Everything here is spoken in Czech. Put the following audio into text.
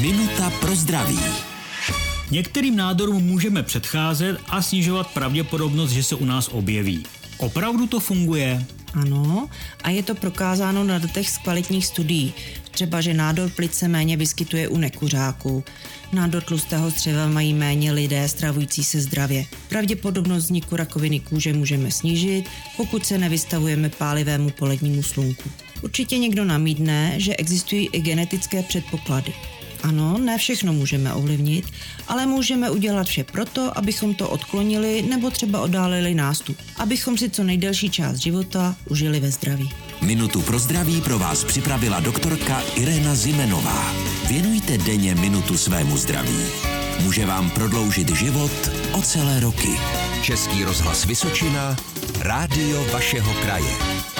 Minuta pro zdraví. Některým nádorům můžeme předcházet a snižovat pravděpodobnost, že se u nás objeví. Opravdu to funguje? Ano, a je to prokázáno na datech z kvalitních studií. Třeba, že nádor plice méně vyskytuje u nekuřáků. Nádor tlustého střeva mají méně lidé stravující se zdravě. Pravděpodobnost vzniku rakoviny kůže můžeme snížit, pokud se nevystavujeme pálivému polednímu slunku. Určitě někdo namítne, že existují i genetické předpoklady. Ano, ne všechno můžeme ovlivnit, ale můžeme udělat vše proto, abychom to odklonili nebo třeba oddálili nástup, abychom si co nejdelší část života užili ve zdraví. Minutu pro zdraví pro vás připravila doktorka Irena Zimenová. Věnujte denně minutu svému zdraví. Může vám prodloužit život o celé roky. Český rozhlas Vysočina, rádio vašeho kraje.